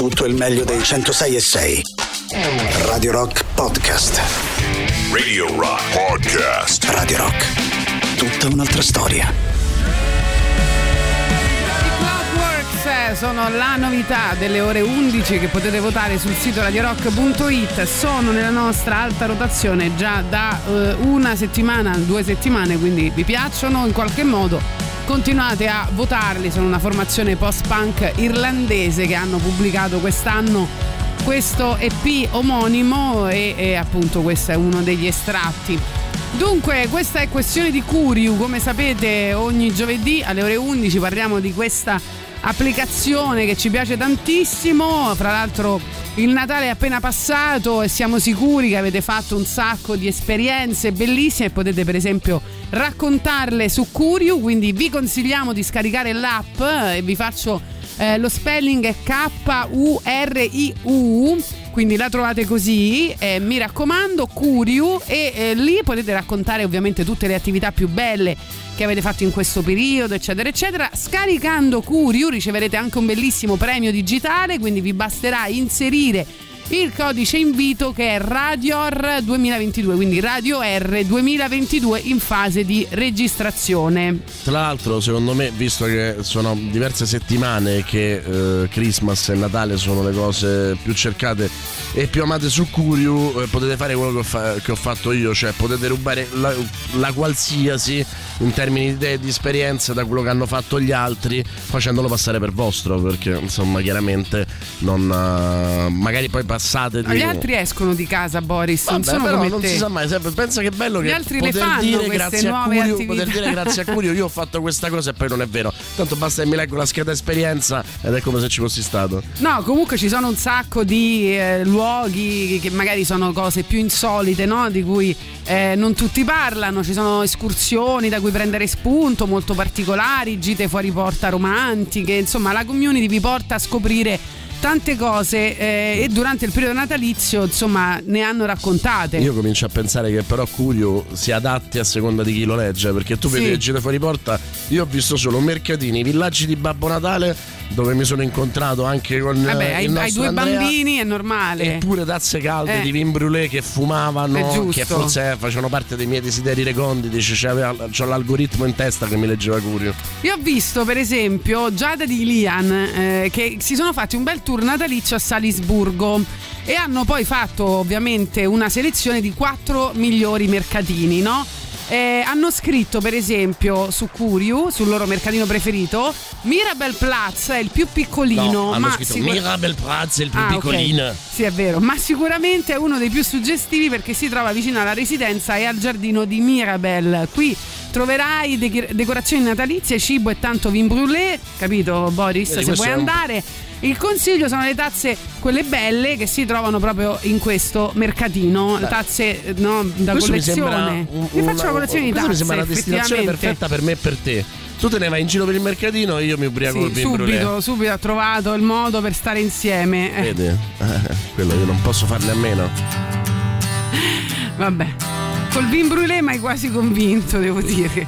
tutto il meglio dei 106 e 6. Radio Rock Podcast. Radio Rock Podcast. Radio Rock. Tutta un'altra storia. I Clockworks eh, sono la novità delle ore 11 che potete votare sul sito radiorock.it. Sono nella nostra alta rotazione già da eh, una settimana, due settimane, quindi vi piacciono in qualche modo. Continuate a votarli, sono una formazione post-punk irlandese che hanno pubblicato quest'anno questo EP omonimo e, e appunto questo è uno degli estratti. Dunque, questa è questione di Curiu, come sapete ogni giovedì alle ore 11 parliamo di questa applicazione che ci piace tantissimo, fra l'altro il Natale è appena passato e siamo sicuri che avete fatto un sacco di esperienze bellissime e potete per esempio raccontarle su Curiu, quindi vi consigliamo di scaricare l'app e vi faccio eh, lo spelling K-U-R-I-U quindi la trovate così, eh, mi raccomando, Curiu e eh, lì potete raccontare ovviamente tutte le attività più belle che avete fatto in questo periodo, eccetera, eccetera. Scaricando Curiu riceverete anche un bellissimo premio digitale, quindi vi basterà inserire il codice invito che è RadioR 2022, quindi Radio R 2022 in fase di registrazione. Tra l'altro, secondo me, visto che sono diverse settimane che eh, Christmas e Natale sono le cose più cercate e più amate su Curiu, eh, potete fare quello che ho, fa- che ho, fatto io, cioè potete rubare la, la qualsiasi in termini di, di esperienza da quello che hanno fatto gli altri, facendolo passare per vostro, perché insomma, chiaramente non uh, magari poi passate di Gli altri escono di casa, Boris, Vabbè, non sono però non te. si sa mai, sempre, pensa che è bello Gli che altri le poter fanno dire grazie a Curio, attività. poter dire grazie a Curio io ho fatto questa cosa e poi non è vero. Tanto basta che mi leggo la scheda esperienza ed è come se ci fossi stato. No, comunque ci sono un sacco di eh, luoghi che magari sono cose più insolite, no? Di cui eh, non tutti parlano. Ci sono escursioni da cui prendere spunto, molto particolari, gite fuori porta romantiche. Insomma, la community vi porta a scoprire tante cose eh, e durante il periodo natalizio, insomma, ne hanno raccontate. Io comincio a pensare che però Curio si adatti a seconda di chi lo legge, perché tu Sì. vedi le gite fuori porta, io ho visto solo mercatini, villaggi di Babbo Natale, dove mi sono incontrato anche con Vabbè, eh, hai, il hai nostro due Andrea. bambini, è normale. Eppure tazze calde Eh. di vin brûlé che fumavano, che forse eh, facevano parte dei miei desideri. Dice, c'aveva- c'ho l'algoritmo in testa che mi leggeva Curio. Io ho visto per esempio Giada di Lian eh, che si sono fatti un bel tour natalizio a Salisburgo e hanno poi fatto ovviamente una selezione di quattro migliori mercatini, no? Eh, hanno scritto per esempio su Curiu, sul loro mercatino preferito, Mirabel Platz è il più piccolino, hanno ma scritto sicur- Mirabel Praz, il più Ah, piccolino. Sì, è vero, ma sicuramente è uno dei più suggestivi perché si trova vicino alla residenza e al giardino di Mirabel. Qui troverai de- decorazioni natalizie, cibo e tanto vin brûlé, capito Boris? Vedi, se vuoi andare. Il consiglio sono le tazze, quelle belle, che si trovano proprio in questo mercatino, Beh. tazze no, da Questo mi collezione. sembra un- una- faccio la collezione di tazze, mi sembra una destinazione perfetta per me e per te. Tu te ne vai in giro per il mercatino e io mi ubriaco Sì, col vin brûlé. subito, subito ha trovato il modo per stare insieme. Vedi? Eh, quello io non posso farne a meno. Vabbè, col vin brûlé mi quasi convinto, devo dire.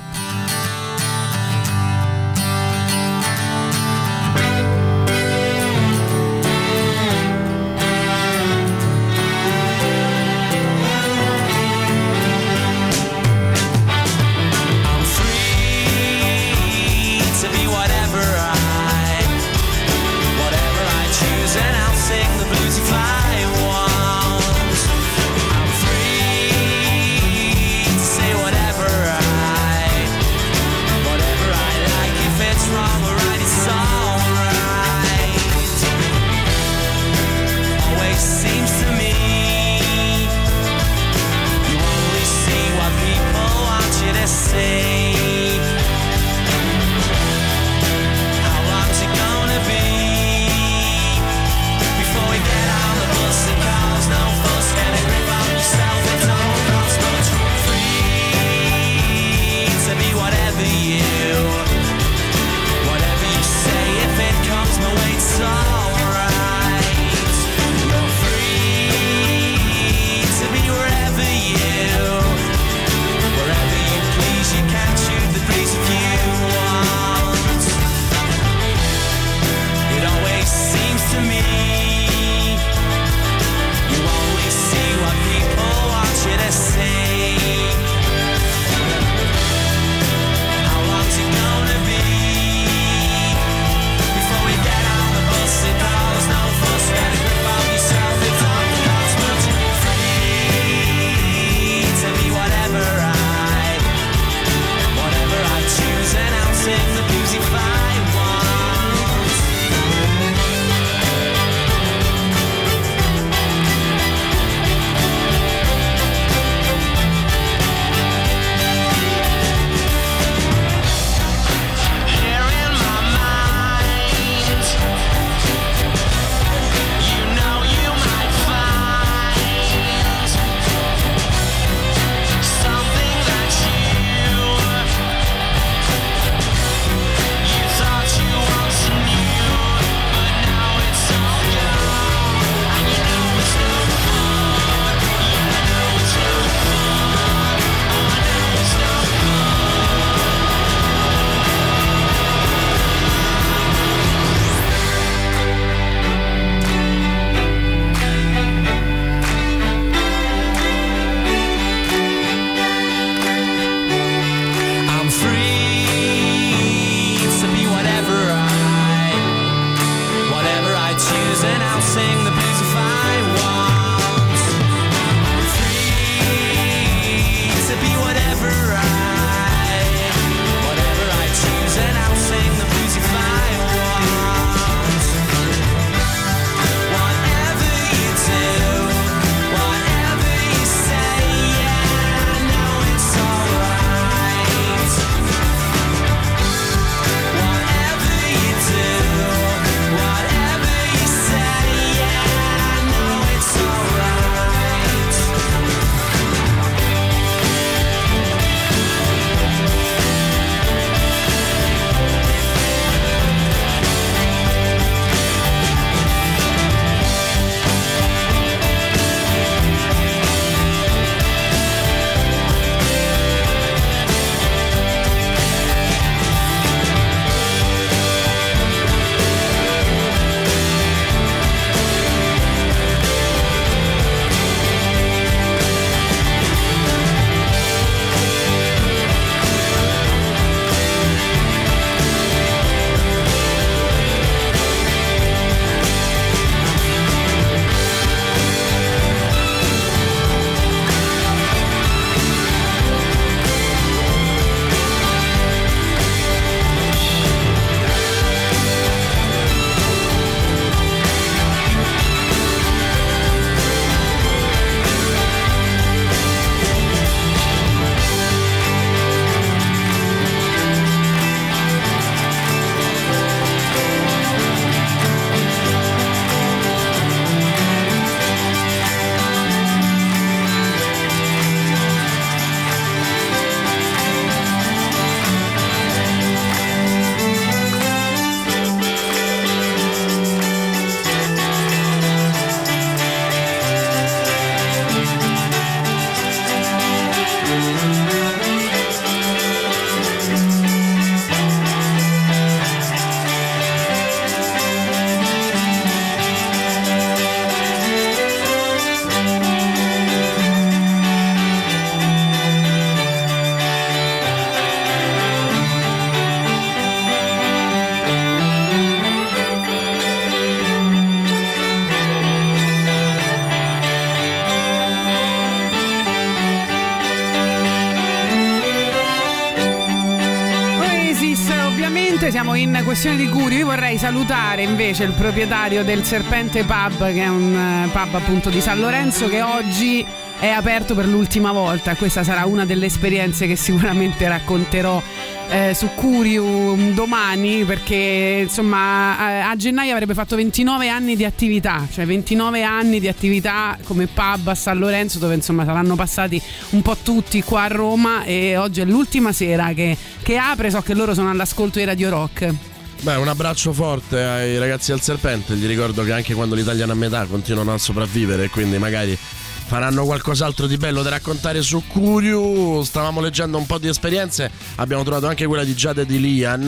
Questione di Curio. Io vorrei salutare invece il proprietario del Serpente Pub, che è un eh, pub appunto di San Lorenzo, che oggi è aperto per l'ultima volta. Questa sarà una delle esperienze che sicuramente racconterò eh, su Curium domani perché insomma a, a gennaio avrebbe fatto 29 anni di attività, cioè 29 anni di attività come pub a San Lorenzo dove insomma saranno passati un po' tutti qua a Roma e oggi è l'ultima sera che, che apre, so che loro sono all'ascolto di Radio Rock. Beh, un abbraccio forte ai ragazzi del Serpente. Gli ricordo che anche quando li tagliano a metà continuano a sopravvivere, quindi magari faranno qualcos'altro di bello da raccontare su Curiu. Stavamo leggendo un po' di esperienze. Abbiamo trovato anche quella di Giada e di Lian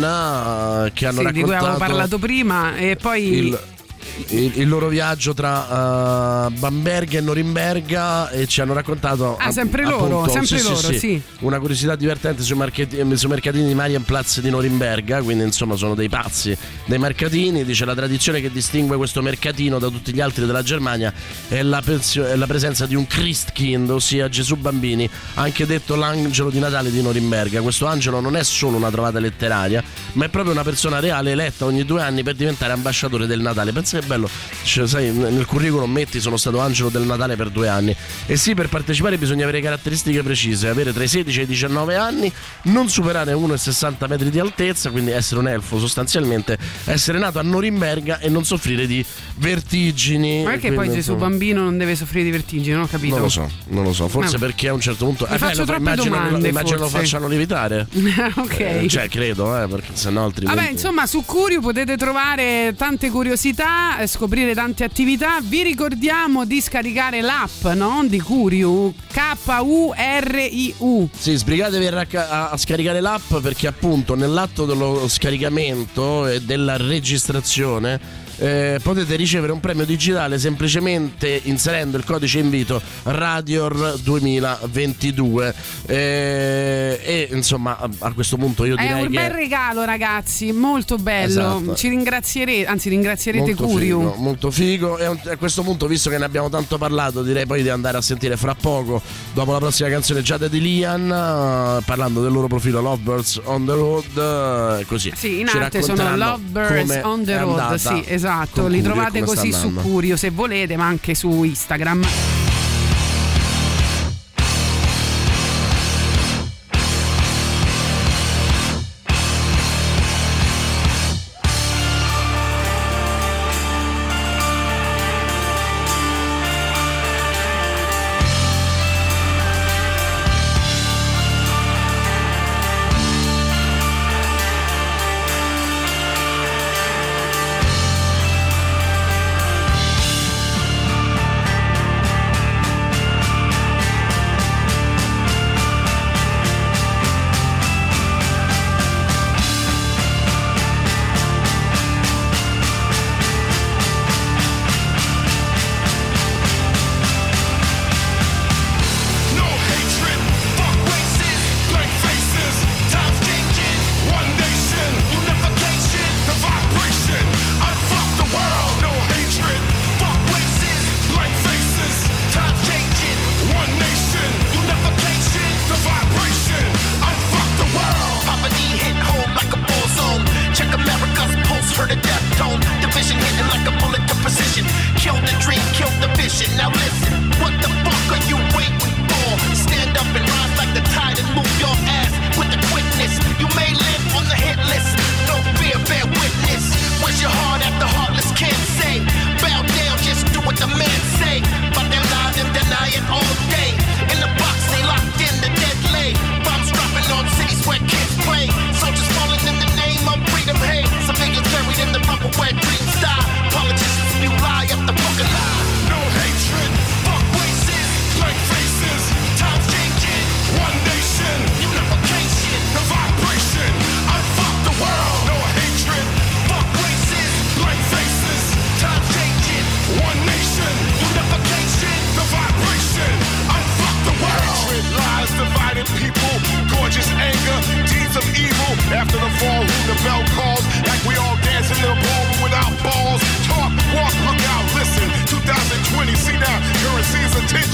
eh, che hanno Sì, di cui raccontato avevo parlato prima e poi il, il- il loro viaggio tra eh, Bamberga e Norimberga e ci hanno raccontato Ah, app- sempre loro, appunto, sempre loro, sì. una curiosità divertente sui, marchetti- sui mercatini di Marienplatz di Norimberga quindi insomma sono dei pazzi dei mercatini dice la tradizione che distingue questo mercatino da tutti gli altri della Germania è la, pensio- è la presenza di un Christkind ossia Gesù Bambini anche detto l'angelo di Natale di Norimberga questo angelo non è solo una trovata letteraria ma è proprio una persona reale eletta ogni due anni per diventare ambasciatore del Natale pensa che bello Cioè, sai, nel curriculum metti sono stato angelo del Natale per due anni e sì per partecipare bisogna avere caratteristiche precise avere tra i 16 e i 19 anni non superare 1,60 metri di altezza quindi essere un elfo sostanzialmente essere nato a Norimberga e non soffrire di vertigini Ma perché poi Gesù bambino non deve soffrire di vertigini? Non ho capito. non lo so, non lo so, forse Ah. perché a un certo punto Mi faccio troppe immagino, domande, immagino lo facciano lievitare. ok. Eh, cioè, credo, eh, perché sennò altrimenti. Vabbè, insomma, su Curio potete trovare tante curiosità, eh, scoprire tante attività. Vi ricordiamo di scaricare l'app, no? Di Curio, K-U-R-I-U. Sì, sbrigatevi a, a- a scaricare l'app perché appunto nell'atto dello scaricamento e della registrazione eh, potete ricevere un premio digitale semplicemente inserendo il codice invito Radior 2022 Eh, e insomma a, a questo punto io È direi un che bel regalo, ragazzi, molto bello. Esatto. Ci ringrazierete, anzi, ringrazierete molto Curiu. figo, molto figo e a questo punto visto che ne abbiamo tanto parlato direi poi di andare a sentire fra poco dopo la prossima canzone Giada di Lian eh, parlando del loro profilo Lovebirds on the Road eh, così Sì, in arte sono Lovebirds on the è road, sì, esatto. Con Li trovate così su. Curio se volete, ma anche su Instagram.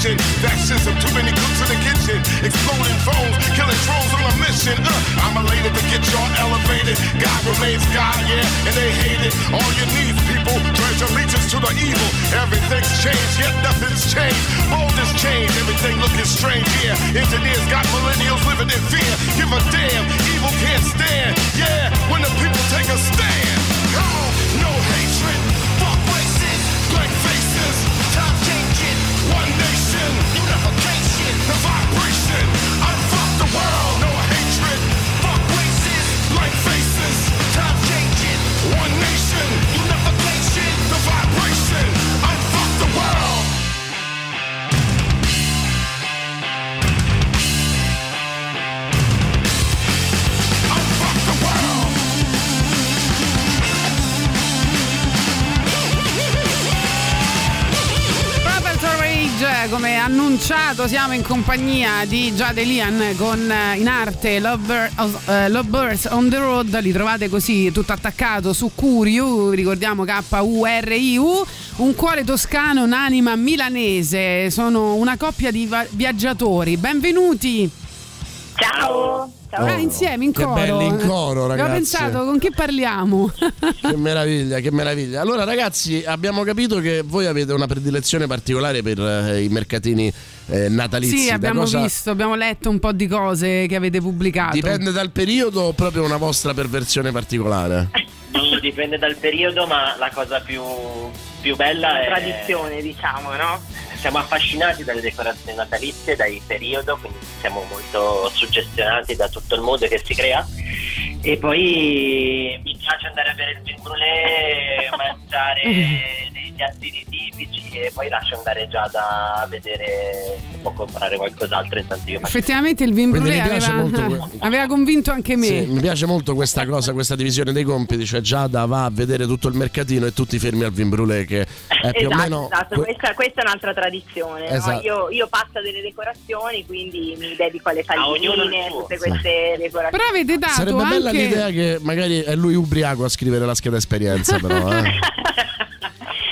That schism, too many cooks in the kitchen. Exploding phones, killing trolls on a mission. Uh, I'm elated to get y'all elevated. God remains God, yeah, and they hate it. All your needs, people, your allegiance to the evil. Everything's changed, yet nothing's changed. Bold is change, everything looking strange, yeah. Engineers got millennials living in fear. Give a damn, evil can't stand, yeah. When the people take a stand. Come on, no hatred, annunciato, siamo in compagnia di Jade Lian con eh, in arte eh, Lovebirds on the Road. Li trovate così tutto attaccato su Curiu, ricordiamo K-U-R-I-U. Un cuore toscano, un'anima milanese. Sono una coppia di viaggiatori. Benvenuti! Ciao! Ciao. Ah, insieme in che coro. belli in coro, ragazzi. pensato con chi parliamo. Che meraviglia, che meraviglia. Allora, ragazzi, abbiamo capito che voi avete una predilezione particolare per eh, i mercatini eh, natalizi. sì, abbiamo cosa- visto, abbiamo letto un po' di cose che avete pubblicato. Dipende dal periodo o proprio una vostra perversione particolare? Dipende dal periodo, ma la cosa più, più bella è... Tradizione, diciamo, no? Siamo affascinati dalle decorazioni natalizie, dai periodo, quindi siamo molto suggestionati da tutto il mood che si crea. E poi mi piace andare a bere il gin brûlé, mangiare dei piattini tipici e poi lascio andare Giada a vedere se può comprare qualcos'altro intanto io Effettivamente il vin brûlé aveva, molto aveva convinto anche me. Sì, mi piace molto questa cosa, questa divisione dei compiti, cioè Giada va a vedere tutto il mercatino e tutti fermi al vin brûlé che è più o esatto, meno esatto. que- Questa, questa è un'altra tradizione. No? Esatto. Io, io passo delle decorazioni, quindi mi dedico alle palline, suo. tutte queste decorazioni. Però avete dato Sarebbe bella anche l'idea che magari è lui ubriaco a scrivere la scheda esperienza, però. Eh.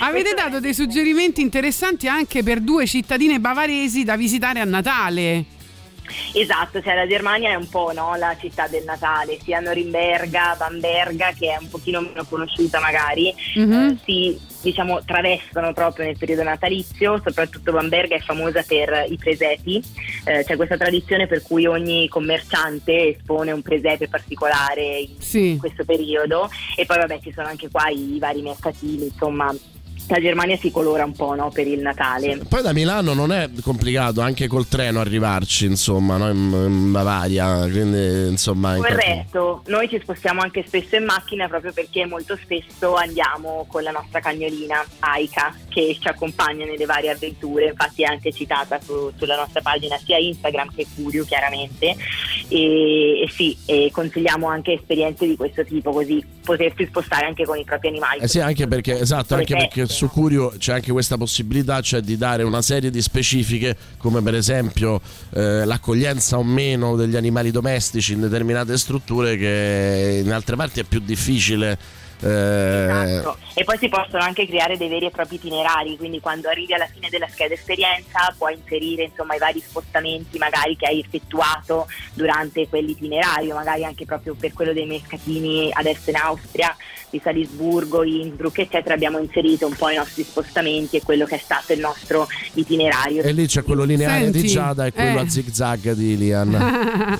Avete dato dei suggerimenti interessanti anche per due cittadine bavaresi da visitare a Natale. Esatto, cioè la Germania è un po' no, la città del Natale, sia Norimberga, Bamberga, che è un pochino meno conosciuta magari, Mhm. eh, si diciamo travestono proprio nel periodo natalizio, soprattutto Bamberga è famosa per i presepi, eh, c'è questa tradizione per cui ogni commerciante espone un presepe particolare in Sì. questo periodo e poi vabbè ci sono anche qua i vari mercatini, insomma la Germania si colora un po' no, per il Natale. Poi da Milano non è complicato anche col treno arrivarci, insomma, no? in, in Bavaria, quindi insomma... in Corretto, noi ci spostiamo anche spesso in macchina proprio perché molto spesso andiamo con la nostra cagnolina Aika che ci accompagna nelle varie avventure, infatti è anche citata su- sulla nostra pagina sia Instagram che Curio chiaramente e, e sì, e consigliamo anche esperienze di questo tipo così potersi spostare anche con i propri animali. Eh sì, anche perché, esatto, anche perché su? Curio c'è anche questa possibilità, cioè di dare una serie di specifiche, come per esempio eh, l'accoglienza o meno degli animali domestici in determinate strutture che in altre parti è più difficile. eh, Esatto. E poi si possono anche creare dei veri e propri itinerari, quindi quando arrivi alla fine della scheda esperienza puoi inserire insomma i vari spostamenti magari che hai effettuato durante quell'itinerario, magari anche proprio per quello dei mercatini adesso in Austria, di Salisburgo, Innsbruck eccetera, abbiamo inserito un po' i nostri spostamenti e quello che è stato il nostro itinerario. E lì c'è quello lineare Senti, di Giada e quello eh. a zig zag di Lian.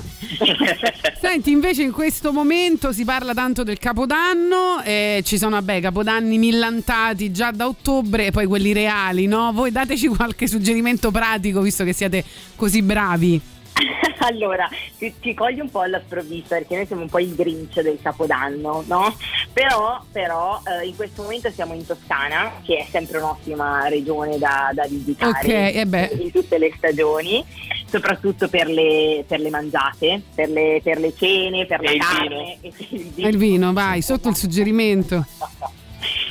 Senti, invece in questo momento si parla tanto del Capodanno, eh, ci sono vabbè, Capodanni millantati già da ottobre e poi quelli reali, no? Voi dateci qualche suggerimento pratico visto che siete così bravi. allora, ti, ti cogli un po' alla sprovvista perché noi siamo un po' il grinch del Capodanno, no? Però, però eh, in questo momento siamo in Toscana, che è sempre un'ottima regione da, da visitare Ok, e beh. in tutte le stagioni, soprattutto per le, per le mangiate, per le, per le cene, per E la il carne. e il E il vino, vai, sotto il suggerimento.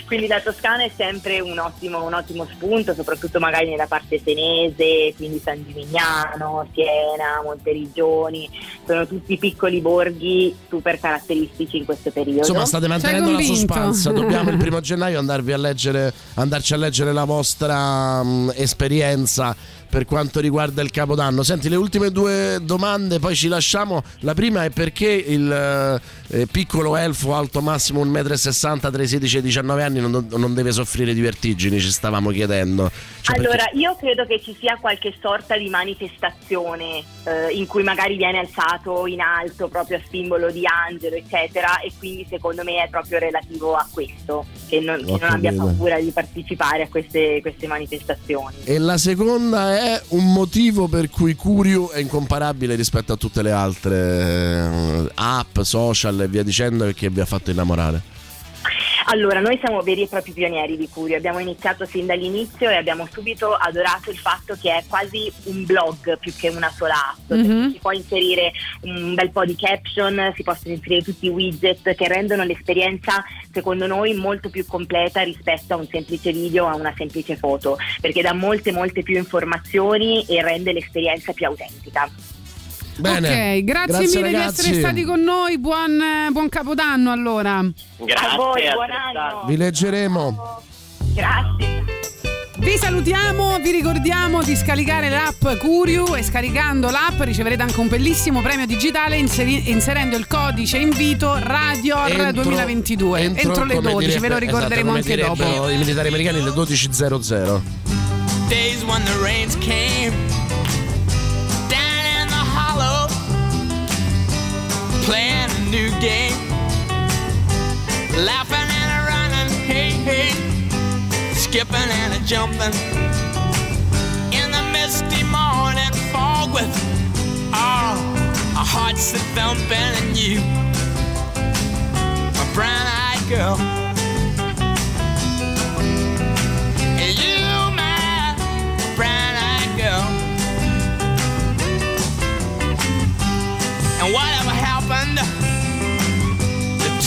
Quindi la Toscana è sempre un ottimo, un ottimo spunto, soprattutto magari nella parte senese, quindi San Gimignano, Siena, Monteriggioni, sono tutti piccoli borghi super caratteristici in questo periodo. Insomma, state mantenendo la suspense. Dobbiamo il primo gennaio andarvi a leggere, andarci a leggere la vostra mm, esperienza per quanto riguarda il Capodanno. Senti, le ultime due domande, poi ci lasciamo. La prima è perché il eh, piccolo elfo alto massimo 1,60 m tra i 16 e i 19 anni non, non deve soffrire di vertigini, ci stavamo chiedendo. Cioè, perché- Allora, io credo che ci sia qualche sorta di manifestazione eh, in cui magari viene alzato in alto proprio a simbolo di angelo, eccetera, e quindi secondo me è proprio relativo a questo, che non, che non abbia paura di partecipare a queste, queste manifestazioni. E la seconda è un motivo per cui Curio è incomparabile rispetto a tutte le altre eh, app, social e via dicendo che vi ha fatto innamorare. Allora, noi siamo veri e propri pionieri di Curio, abbiamo iniziato sin dall'inizio e abbiamo subito adorato il fatto che è quasi un blog più che una sola app, Mhm. perché si può inserire un bel po' di caption, si possono inserire tutti i widget che rendono l'esperienza, secondo noi, molto più completa rispetto a un semplice video o a una semplice foto, perché dà molte molte più informazioni e rende l'esperienza più autentica. Bene. ok, grazie, mille di ragazzi. essere stati con noi. Buon, eh, buon Capodanno allora. Grazie a voi, buon anno! Vi leggeremo. Grazie! Vi salutiamo, vi ricordiamo di scaricare l'app Curiu e scaricando l'app riceverete anche un bellissimo premio digitale inseri- inserendo il codice invito Radior Entro- 2022 entro, le come 12, ve lo direbbe- ricorderemo esatto, anche dopo. I militari americani le 12.00. playing a new game. Laughing and a running, hey, hey. Skipping and a jumping. In the misty morning fog with all oh, our hearts that thumping and you. A brown eyed girl. You, my brown eyed girl. And whatever happened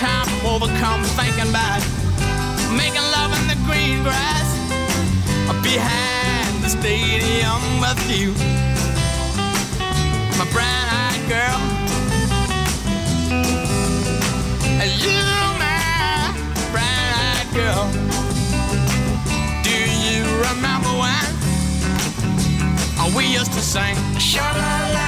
I'm overcome thinking about making love in the green grass behind the stadium with you. My brown-eyed girl. You, my brown-eyed girl. Do you remember when we used to sing? Sha la la